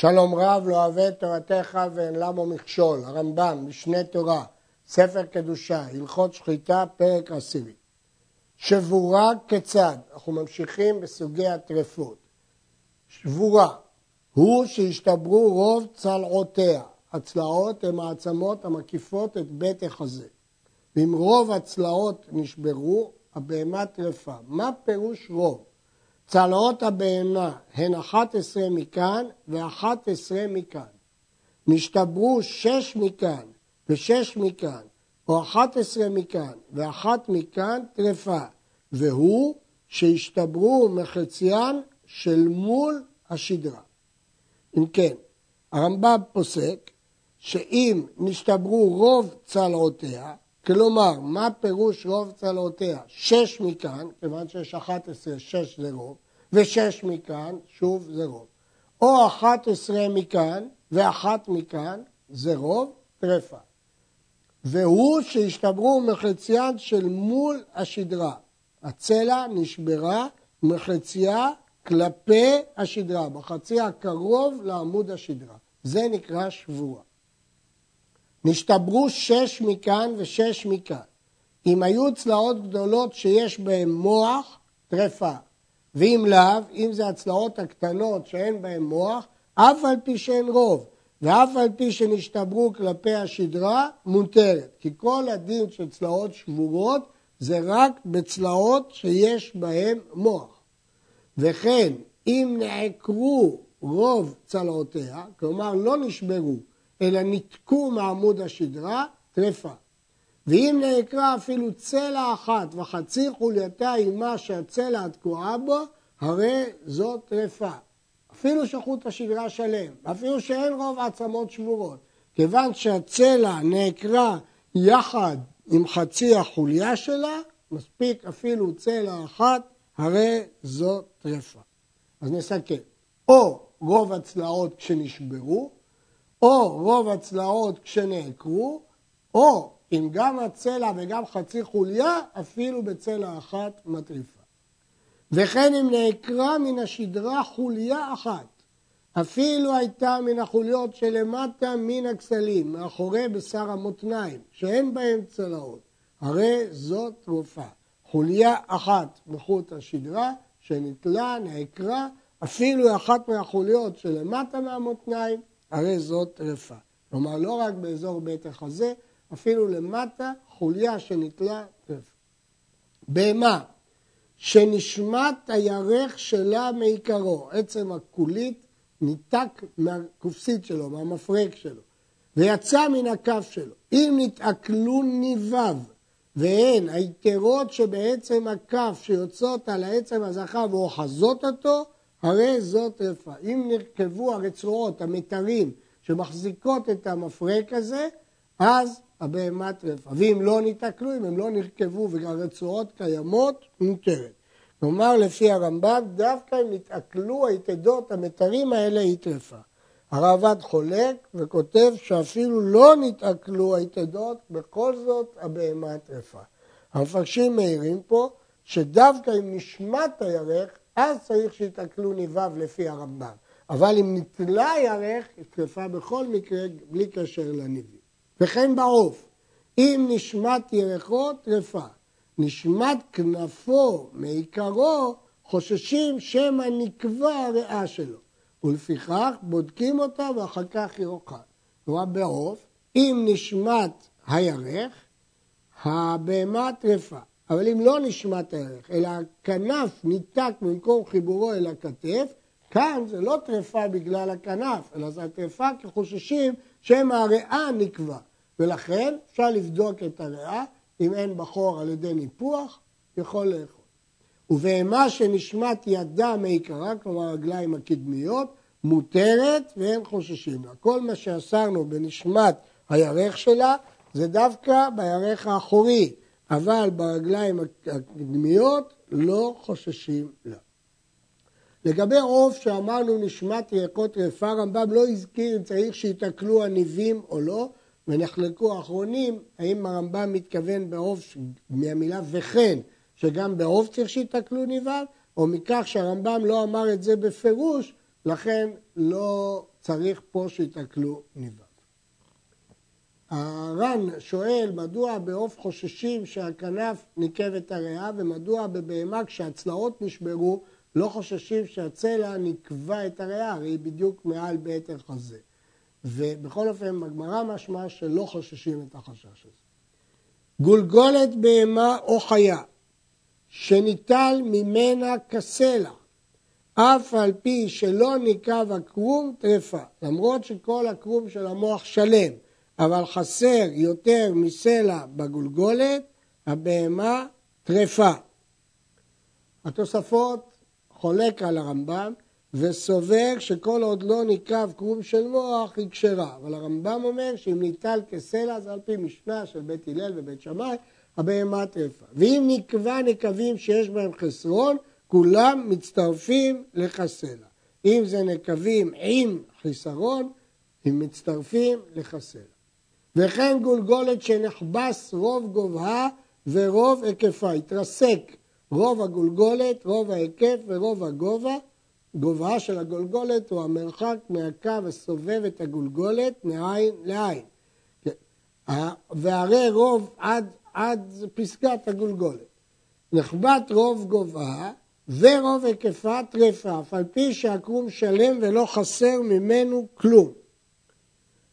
שלום רב לא אוהב את תורתך ואין למו מכשול, הרמב"ם, משנה תורה, ספר קדושה, הלכות שחיטה, פרק עשירי. שבורה כיצד? אנחנו ממשיכים בסוגי הטרפות. שבורה הוא שהשתברו רוב צלעותיה. הצלעות הן העצמות המקיפות את בית החזה. ואם רוב הצלעות נשברו, הבהמה טרפה. מה פירוש רוב? צלעות הבהמה הן 11 מכאן ו-11 מכאן. נשתברו 6 מכאן ו-6 מכאן, או 11 מכאן ואחת מכאן טרפה, והוא שהשתברו מחציין של מול השדרה. אם כן, הרמב"ם פוסק שאם נשתברו רוב צלעותיה, כלומר, מה פירוש רוב צלעותיה? שש מכאן, כיוון שיש אחת עשרה, שש זה רוב, ושש מכאן, שוב זה רוב. או אחת עשרה מכאן ואחת מכאן, זה רוב, טרפה. והוא שהשתברו מחציין של מול השדרה. הצלע נשברה מחצייה כלפי השדרה, בחצי הקרוב לעמוד השדרה. זה נקרא שבועה. נשתברו שש מכאן ושש מכאן. אם היו צלעות גדולות שיש בהן מוח, טרפה. ואם לאו, אם זה הצלעות הקטנות שאין בהן מוח, אף על פי שאין רוב, ואף על פי שנשתברו כלפי השדרה, מותרת. כי כל הדין של צלעות שבורות זה רק בצלעות שיש בהן מוח. וכן, אם נעקרו רוב צלעותיה, כלומר לא נשברו, אלא ניתקו מעמוד השדרה, טרפה. ואם נעקרה אפילו צלע אחת וחצי חולייתה עימה שהצלע תקועה בו, הרי זאת טרפה. אפילו שחוט השדרה שלם, אפילו שאין רוב עצמות שבורות. כיוון שהצלע נעקרה יחד עם חצי החוליה שלה, מספיק אפילו צלע אחת, הרי זאת טרפה. אז נסכם. או רוב הצלעות כשנשברו, או רוב הצלעות כשנעקרו, או אם גם הצלע וגם חצי חוליה, אפילו בצלע אחת מטריפה. וכן אם נעקרה מן השדרה חוליה אחת, אפילו הייתה מן החוליות שלמטה מן הכסלים, מאחורי בשר המותניים, שאין בהם צלעות, הרי זאת תרופה. חוליה אחת בחוט השדרה, שנתלה, נעקרה, אפילו אחת מהחוליות שלמטה מהמותניים, הרי זאת טרפה. כלומר, לא רק באזור בית החזה, אפילו למטה חוליה שנתלה טרפה. בהמה שנשמת הירך שלה מעיקרו, עצם הכולית ניתק מהכופסית שלו, מהמפרק שלו, ויצא מן הכף שלו. אם נתעכלו ניבב, והן היתרות שבעצם הכף שיוצאות על העצם הזכר ואוחזות אותו, הרי זאת טרפה. אם נרכבו הרצועות, המתרים, שמחזיקות את המפרק הזה, אז הבהמה טרפה. ואם לא ניתקלו, אם הם לא נרכבו והרצועות קיימות, מותרת. כלומר, לפי הרמב"ם, דווקא אם נתעכלו היתדות, המתרים האלה, היא טרפה. הרעב"ד חולק וכותב שאפילו לא נתעכלו היתדות, בכל זאת הבהמה טרפה. המפרשים מעירים פה שדווקא אם נשמט הירך, אז צריך שיתעכלו ניבב לפי הרמב"ם. אבל אם נתלה הירך, היא תקפה בכל מקרה, בלי קשר לניבים. וכן בעוף, אם נשמט ירחו, טרפה. נשמט כנפו מעיקרו, חוששים שמא נקבע הריאה שלו. ולפיכך בודקים אותה ואחר כך ירוחה. כלומר בעוף, אם נשמט הירך, הבהמה טרפה. אבל אם לא נשמט הערך, אלא הכנף ניתק במקום חיבורו אל הכתף, כאן זה לא טרפה בגלל הכנף, אלא זה הטרפה כחוששים שמא הריאה נקבע. ולכן אפשר לבדוק את הריאה, אם אין בחור על ידי ניפוח, יכול לאכול. ובהמה שנשמט ידה מעיקרה, כלומר הרגליים הקדמיות, מותרת ואין חוששים לה. כל מה שאסרנו בנשמת הירך שלה, זה דווקא בירך האחורי, אבל ברגליים הקדמיות לא חוששים לה. לגבי עוף שאמרנו נשמת ירקות רפה, רמב"ם לא הזכיר אם צריך שיתקלו הניבים או לא, ונחלקו האחרונים האם הרמב"ם מתכוון בעוף מהמילה וכן, שגם בעוף צריך שיתקלו ניביו, או מכך שהרמב"ם לא אמר את זה בפירוש, לכן לא צריך פה שיתקלו ניבב. הר"ן שואל מדוע בעוף חוששים שהכנף ניקב את הריאה ומדוע בבהמה כשהצלעות נשברו לא חוששים שהצלע נקבע את הריאה, הרי היא בדיוק מעל בית החזה. ובכל אופן בגמרא משמע שלא חוששים את החשש הזה. גולגולת בהמה או חיה שניטל ממנה כסלע אף על פי שלא ניקב הקרום טרפה, למרות שכל הקרום של המוח שלם, אבל חסר יותר מסלע בגולגולת, הבהמה טרפה. התוספות חולק על הרמב"ם וסובר שכל עוד לא נקרב קרום של מוח היא כשרה, אבל הרמב"ם אומר שאם ניטל כסלע זה על פי משנה של בית הלל ובית שמאי, הבהמה טרפה. ואם נקבע נקבים שיש בהם חסרון, כולם מצטרפים לחסלע. אם זה נקבים עם חיסרון, הם מצטרפים לחסלע. וכן גולגולת שנחבס רוב גובהה ורוב היקפה, התרסק רוב הגולגולת, רוב ההיקף ורוב הגובה. גובהה של הגולגולת הוא המרחק מהקו הסובב את הגולגולת מעין לעין. והרי רוב עד, עד פסקת הגולגולת. נחבט רוב גובהה ורוב היקפה טרפה, אף על פי שהקרום שלם ולא חסר ממנו כלום.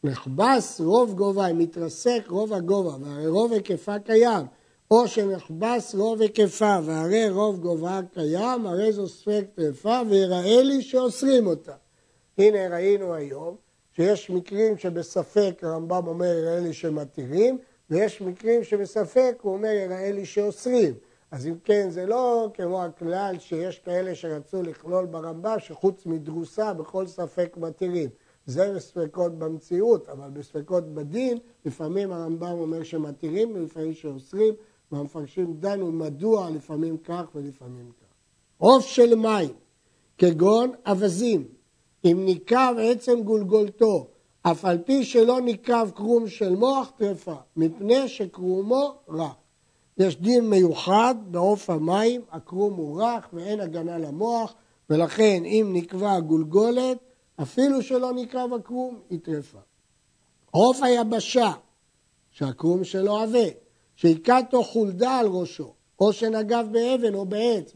נחבס רוב גובה, אם מתרסק רוב הגובה, והרי רוב היקפה קיים, או שנחבס רוב היקפה, והרי רוב גובה קיים, הרי זו ספק טרפה, ויראה לי שאוסרים אותה. הנה ראינו היום שיש מקרים שבספק הרמב"ם אומר יראה לי שמתירים, ויש מקרים שבספק הוא אומר יראה לי שאוסרים. אז אם כן, זה לא כמו הכלל שיש כאלה שרצו לכלול ברמב"ם שחוץ מדרוסה בכל ספק מתירים. זה בספקות במציאות, אבל בספקות בדין, לפעמים הרמב"ם אומר שמתירים ולפעמים שאוסרים, והמפרשים דנו מדוע לפעמים כך ולפעמים כך. עוף של מים, כגון אווזים, אם ניקב עצם גולגולתו, אף על פי שלא ניקב קרום של מוח טרפה, מפני שקרומו רך. יש דין מיוחד בעוף המים, הקרום הוא רך ואין הגנה למוח, ולכן אם נקבע גולגולת, אפילו שלא נקרב הקרום, היא טרפה. עוף היבשה, שהקרום שלו עבה, שהכתו חולדה על ראשו, או שנגב באבן או בעץ,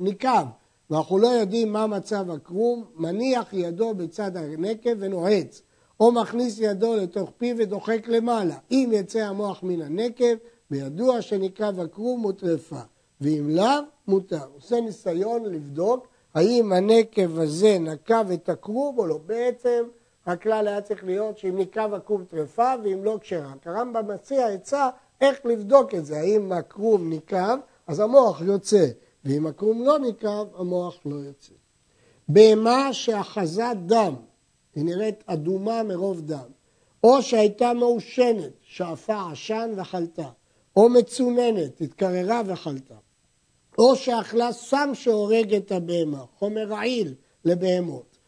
ניקב, ואנחנו לא יודעים מה מצב הקרום, מניח ידו בצד הנקב ונועץ, או מכניס ידו לתוך פיו ודוחק למעלה. אם יצא המוח מן הנקב, בידוע שנקרב הקרום הוא טרפה, ואם לאו, מותר. עושה ניסיון לבדוק האם הנקב הזה נקב את הקרום או לא. בעצם הכלל היה צריך להיות שאם נקב הקרום טרפה ואם לא כשרה. הרמב"ם מציע עצה איך לבדוק את זה, האם הקרום נקב, אז המוח יוצא, ואם הקרום לא נקב, המוח לא יוצא. בהמה שאחזה דם, היא נראית אדומה מרוב דם, או שהייתה מעושנת, שאפה עשן וחלתה, או מצוננת, התקררה וחלתה, או שאכלה סם שהורג את הבהמה, חומר רעיל לבהמות,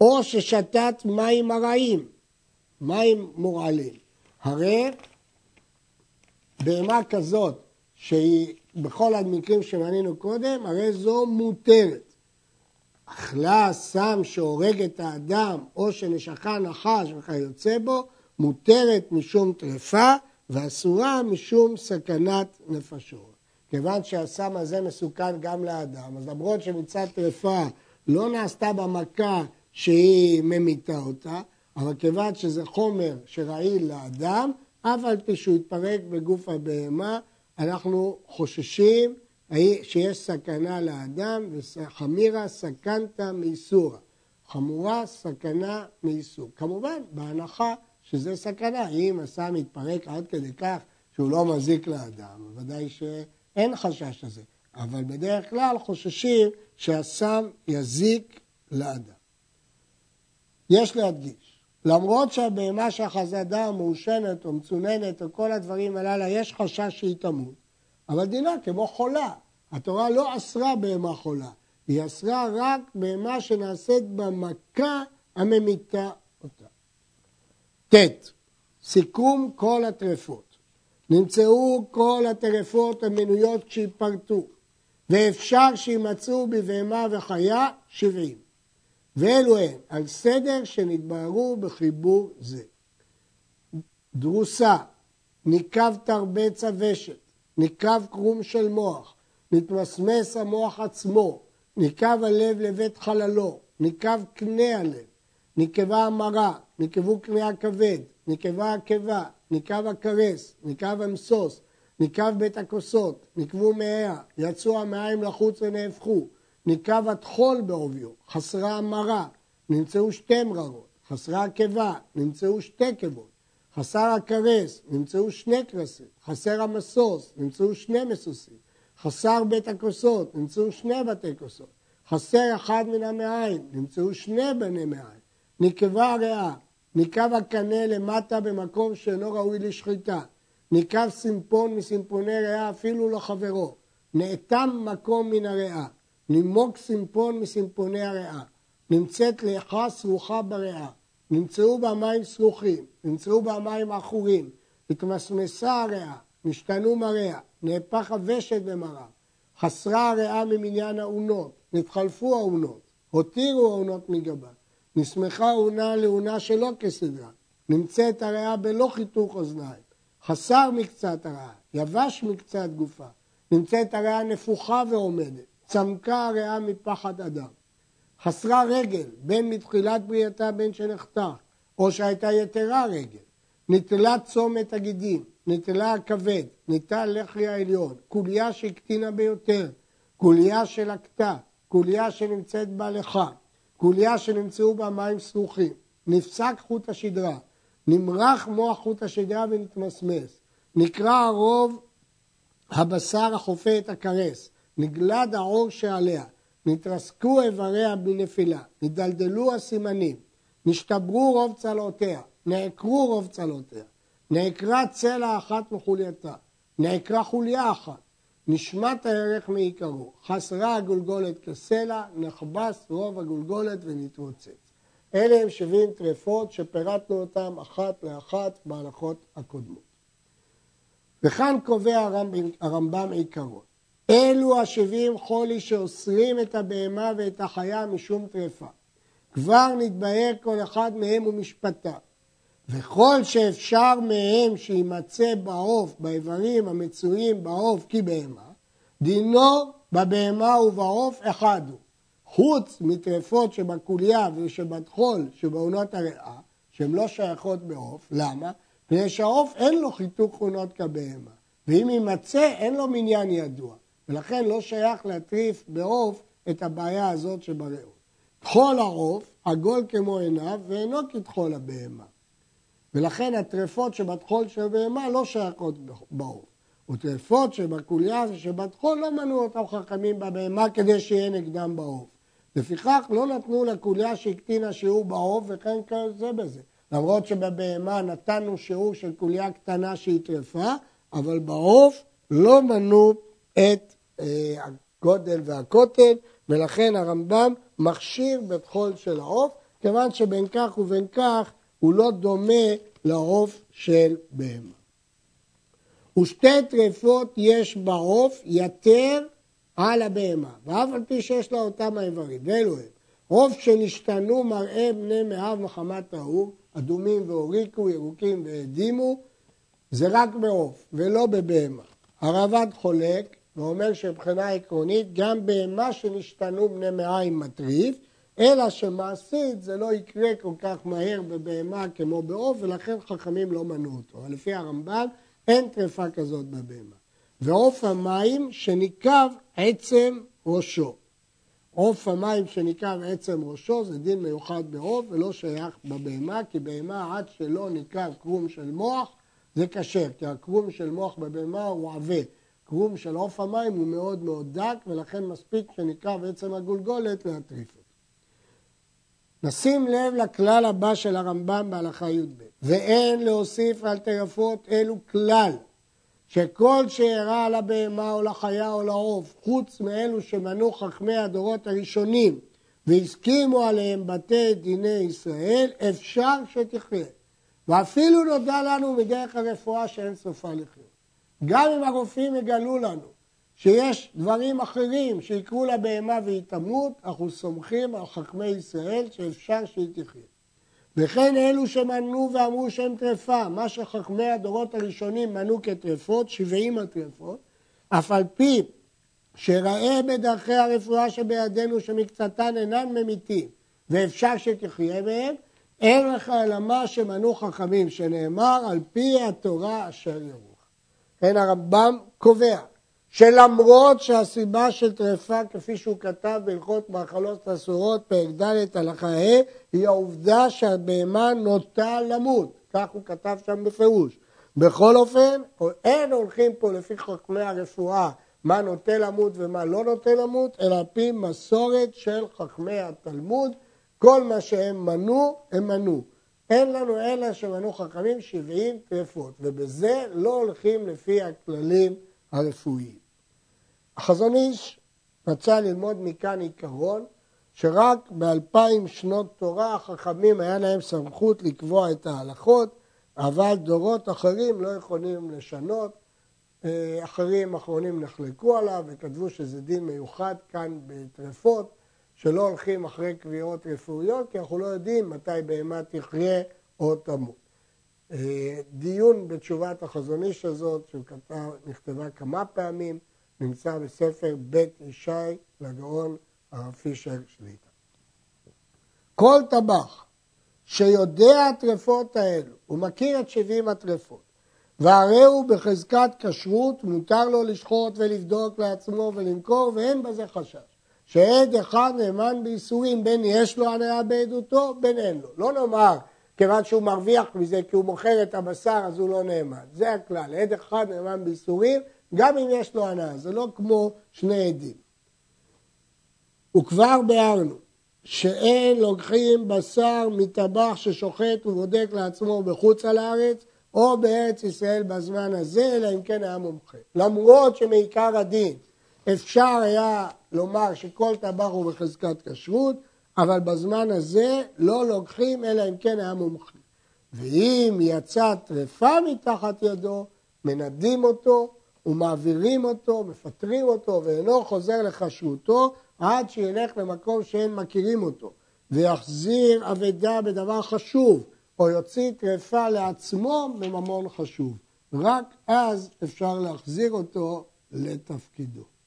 או ששתת מים הרעים, מים מורעלים. הרי בהמה כזאת, שהיא בכל המקרים שמנינו קודם, הרי זו מותרת. אכלה סם שהורג את האדם, או שנשכה נחש וכיוצא בו, מותרת משום טרפה ואסורה משום סכנת נפשות. כיוון שהסם הזה מסוכן גם לאדם, אז למרות שמצד טרפה לא נעשתה במכה שהיא ממיתה אותה, אבל כיוון שזה חומר שרעיל לאדם, אף על פי שהוא יתפרק בגוף הבהמה, אנחנו חוששים שיש סכנה לאדם, וחמירה סכנתא מאיסורא. חמורה סכנה מאיסור. כמובן, בהנחה שזה סכנה. אם הסם יתפרק עד כדי כך שהוא לא מזיק לאדם, ודאי שאין חשש לזה. אבל בדרך כלל חוששים שהסם יזיק לאדם. יש להדגיש, למרות שהבהמה שאחזה דם מעושנת או מצוננת או כל הדברים הללו, יש חשש שהיא תמות, אבל דינה כמו חולה. התורה לא אסרה בהמה חולה, היא אסרה רק בהמה שנעשית במכה הממיתה אותה. ט. סיכום כל הטרפות. נמצאו כל הטרפות המנויות כשייפרטו, ואפשר שימצאו בבהמה וחיה שבעים. ואלו הן, על סדר שנתבררו בחיבור זה. דרוסה, ניקב תרבץ הוושת, ניקב קרום של מוח, נתמסמס המוח עצמו, ניקב הלב לבית חללו, ניקב קנה הלב, נקבה המרה, נקבו קנה הכבד, נקבה הקיבה, ניקב הכרס, ניקב המסוס, ניקב בית הכוסות, נקבו מאיה, יצאו המים לחוץ ונהפכו, ניקב הטחול בעוביו, חסרה המרה, נמצאו שתי מררות, חסרה הקיבה, נמצאו שתי קיבות, חסר הכרס, נמצאו שני כרסים, חסר המסוס, נמצאו שני מסוסים, חסר בית הכוסות, נמצאו שני בתי כוסות, חסר אחד מן המעיים, נמצאו שני בני מעיים, נקבה הריאה, ניקב הקנה למטה במקום שאינו ראוי לשחיטה, ניקב סימפון מסימפוני ריאה אפילו לחברו, לא נאטם מקום מן הריאה, נימוק סימפון מסימפוני הריאה, נמצאת ליחה סרוחה בריאה, נמצאו בה מים סרוחים, נמצאו בה מים עכורים, התמסמסה הריאה, נשתנו מריה, נהפך הוושת במראה, חסרה הריאה ממניין האונות, נתחלפו האונות, הותירו האונות מגבה, נסמכה אונה לאונה שלא כסדרה, נמצאת הריאה בלא חיתוך אוזניים, חסר מקצת הריאה, יבש מקצת גופה, נמצאת הריאה נפוחה ועומדת, צמקה הריאה מפחד אדם. חסרה רגל, בין מתחילת בריאתה בין שנחתך, או שהייתה יתרה רגל. נטלה צומת הגידים, נטלה הכבד, ניטל לחי העליון, קוליה שהקטינה ביותר, קוליה שלקתה, קוליה שנמצאת בהלכה, קוליה שנמצאו בה מים סרוחים, נפסק חוט השדרה, נמרח מוח חוט השדרה ונתמסמס, נקרע הרוב הבשר החופה את הכרס, נגלד העור שעליה, נתרסקו איבריה בנפילה, נדלדלו הסימנים, נשתברו רוב צלעותיה, נעקרו רוב צלעותיה, נעקרה צלע אחת מחולייתה, נעקרה חוליה אחת, נשמט הערך מעיקרו, חסרה הגולגולת כסלע, נחבס רוב הגולגולת ונתרוצץ. אלה הם 70 טרפות שפירטנו אותן אחת לאחת בהלכות הקודמות. וכאן קובע הרמב"ם עיקרון. אלו השבעים חולי שאוסרים את הבהמה ואת החיה משום טרפה. כבר נתבהר כל אחד מהם ומשפטה. וכל שאפשר מהם שימצא בעוף, באיברים המצויים בעוף כבהמה, דינו בבהמה ובעוף אחד הוא. חוץ מטרפות שבקוליה ושבטחול שבעונות הריאה, שהן לא שייכות בעוף, למה? מפני שהעוף אין לו חיתוך עונות כבהמה, ואם יימצא אין לו מניין ידוע. ולכן לא שייך להטריף בעוף את הבעיה הזאת שבריאות. טחול העוף עגול כמו עיניו ואינו כטחול הבהמה. ולכן הטרפות שבטחול של הבהמה לא שייכות בעוף. וטרפות שבקוליה ושבטחול לא מנעו אותם חכמים בבהמה כדי שיהיה נגדם בעוף. לפיכך לא נתנו לקוליה שהקטינה שיעור בעוף וכן כזה בזה. למרות שבבהמה נתנו שיעור של קוליה קטנה שהיא טרפה, אבל בעוף לא מנעו את הגודל והקוטל, ולכן הרמב"ם מכשיר בטחול של העוף, כיוון שבין כך ובין כך הוא לא דומה לעוף של בהמה. ושתי טרפות יש בעוף יתר על הבהמה, ואף על פי שיש לה אותם האיברים, ואלו הם. עוף שנשתנו מראה בני מאב מחמת ההוא, אדומים והוריקו, ירוקים והדימו, זה רק בעוף ולא בבהמה. הרב"ד חולק ואומר שמבחינה עקרונית גם בהמה שנשתנו בני מעיים מטריף, אלא שמעשית זה לא יקרה כל כך מהר בבהמה כמו בעוף, ולכן חכמים לא מנעו אותו. אבל לפי הרמב"ן אין טרפה כזאת בבהמה. ועוף המים שניקב עצם ראשו. עוף המים שניקב עצם ראשו זה דין מיוחד בעוף ולא שייך בבהמה, כי בהמה עד שלא ניקב קרום של מוח זה כשר, כי הקרום של מוח בבהמה הוא עבה. קרום של עוף המים הוא מאוד מאוד דק, ולכן מספיק שנקרא בעצם הגולגולת להטריף. נשים לב לכלל הבא של הרמב"ם בהלכה י"ב, ואין להוסיף על טרפות אלו כלל, שכל שאירע על הבהמה או לחיה או לעוף, חוץ מאלו שמנו חכמי הדורות הראשונים והסכימו עליהם בתי דיני ישראל, אפשר שתחיה. ואפילו נודע לנו מדרך הרפואה שאין סופה לחיות. גם אם הרופאים יגלו לנו שיש דברים אחרים שיקרו לבהמה והיא תמות, אנחנו סומכים על חכמי ישראל שאפשר שהיא תחיה. וכן אלו שמנו ואמרו שהם טרפה, מה שחכמי הדורות הראשונים מנו כטרפות, שבעים הטרפות, אף על פי שראה בדרכי הרפואה שבידינו שמקצתן אינן ממיתים ואפשר שתחיה בהם, אין לך אלא מה שמנו חכמים, שנאמר על פי התורה אשר ירוך. כן הרמב"ם קובע שלמרות שהסיבה של טרפה, כפי שהוא כתב בהלכות מאכלות אסורות, פרק ד' הלכה ה', היא העובדה שהבהמה נוטה למות, כך הוא כתב שם בפירוש. בכל אופן, אין הולכים פה לפי חכמי הרפואה מה נוטה למות ומה לא נוטה למות, אלא על פי מסורת של חכמי התלמוד, כל מה שהם מנו, הם מנו. אין לנו אלא שמנו חכמים 70 טרפות, ובזה לא הולכים לפי הכללים הרפואיים. החזון איש רצה ללמוד מכאן עיקרון שרק באלפיים שנות תורה החכמים היה להם סמכות לקבוע את ההלכות, אבל דורות אחרים לא יכולים לשנות. אה, אחרים אחרונים נחלקו עליו וכתבו שזה דין מיוחד כאן בטרפות, שלא הולכים אחרי קביעות רפואיות, כי אנחנו לא יודעים מתי בהמה תחיה או תמות. אה, דיון בתשובת החזון איש הזאת, שנכתבה כמה פעמים, נמצא בספר בית ישי לגאון הרב פישר שליטה. כל טבח שיודע הטרפות האלו, הוא מכיר את שבעים הטרפות, והרי הוא בחזקת כשרות, מותר לו לשחוט ולבדוק לעצמו ולמכור, ואין בזה חשש. שעד אחד נאמן בייסורים, בין יש לו הנאה בעדותו, בין אין לו. לא נאמר, כיוון שהוא מרוויח מזה כי הוא מוכר את הבשר, אז הוא לא נאמן. זה הכלל, עד אחד נאמן בייסורים, גם אם יש לו הנאה, זה לא כמו שני עדים. וכבר ביארנו שאין לוקחים בשר מטבח ששוחט ובודק לעצמו בחוץ על הארץ או בארץ ישראל בזמן הזה, אלא אם כן היה מומחה. למרות שמעיקר הדין אפשר היה לומר שכל טבח הוא בחזקת כשרות, אבל בזמן הזה לא לוקחים אלא אם כן היה מומחה. ואם יצאה טרפה מתחת ידו, מנדים אותו ומעבירים אותו, מפטרים אותו ואינו חוזר לכשרותו עד שילך למקום שאין מכירים אותו ויחזיר אבדה בדבר חשוב או יוציא טרפה לעצמו מממון חשוב. רק אז אפשר להחזיר אותו לתפקידו.